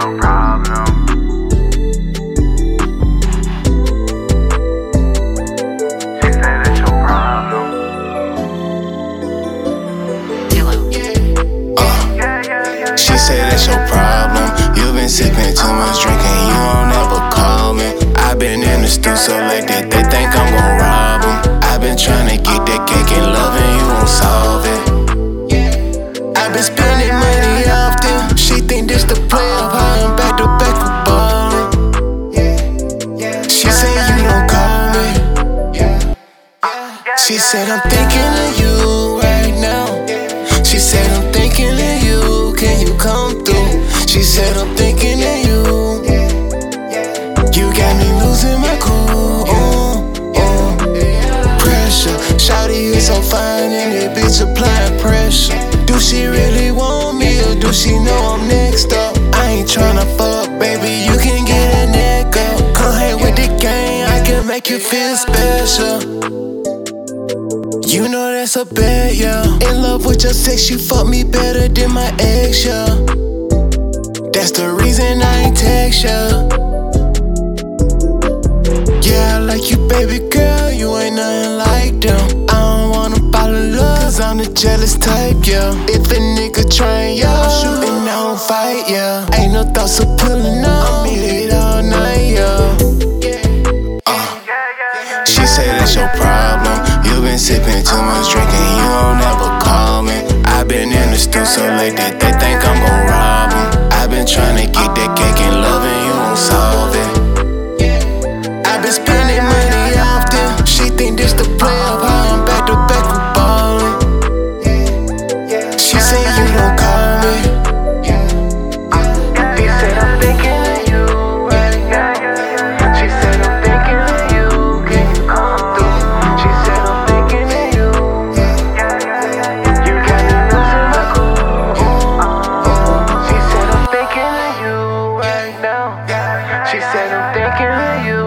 your problem. She said that's your problem. Yeah, yeah, yeah. She said that's your problem. You been sipping too much drink and you don't ever call me. I've been in the stew so late that they think I'm gon' said I'm thinking of you right now. She said I'm thinking of you. Can you come through? She said I'm thinking of you. You got me losing my cool. Ooh, ooh. Pressure. Shawty is so fine and that bitch applying pressure. Do she really want me or do she know I'm next up? I ain't tryna fuck, baby. You can get a neck up. Come hang with the gang. I can make you feel special. You know that's a bet, yeah. In love with your sex, you fuck me better than my ex, yeah. That's the reason I ain't text ya. Yeah, I like you, baby girl. You ain't nothing like them. I don't wanna in love, cause I'm the jealous type, yeah. If a nigga tryin', yeah, I'm shooting, I don't fight, yeah. Ain't no thoughts of pulling up. Sipping too much drink and you don't ever call me. i been in the stew so late that they think I'm gon' rob 'em. i been tryna get that cake and loving you won't solve it. i been spending money often. She think this the play of how I'm back to back with ballin'. She said you don't call me. She said, I'm thinking of you.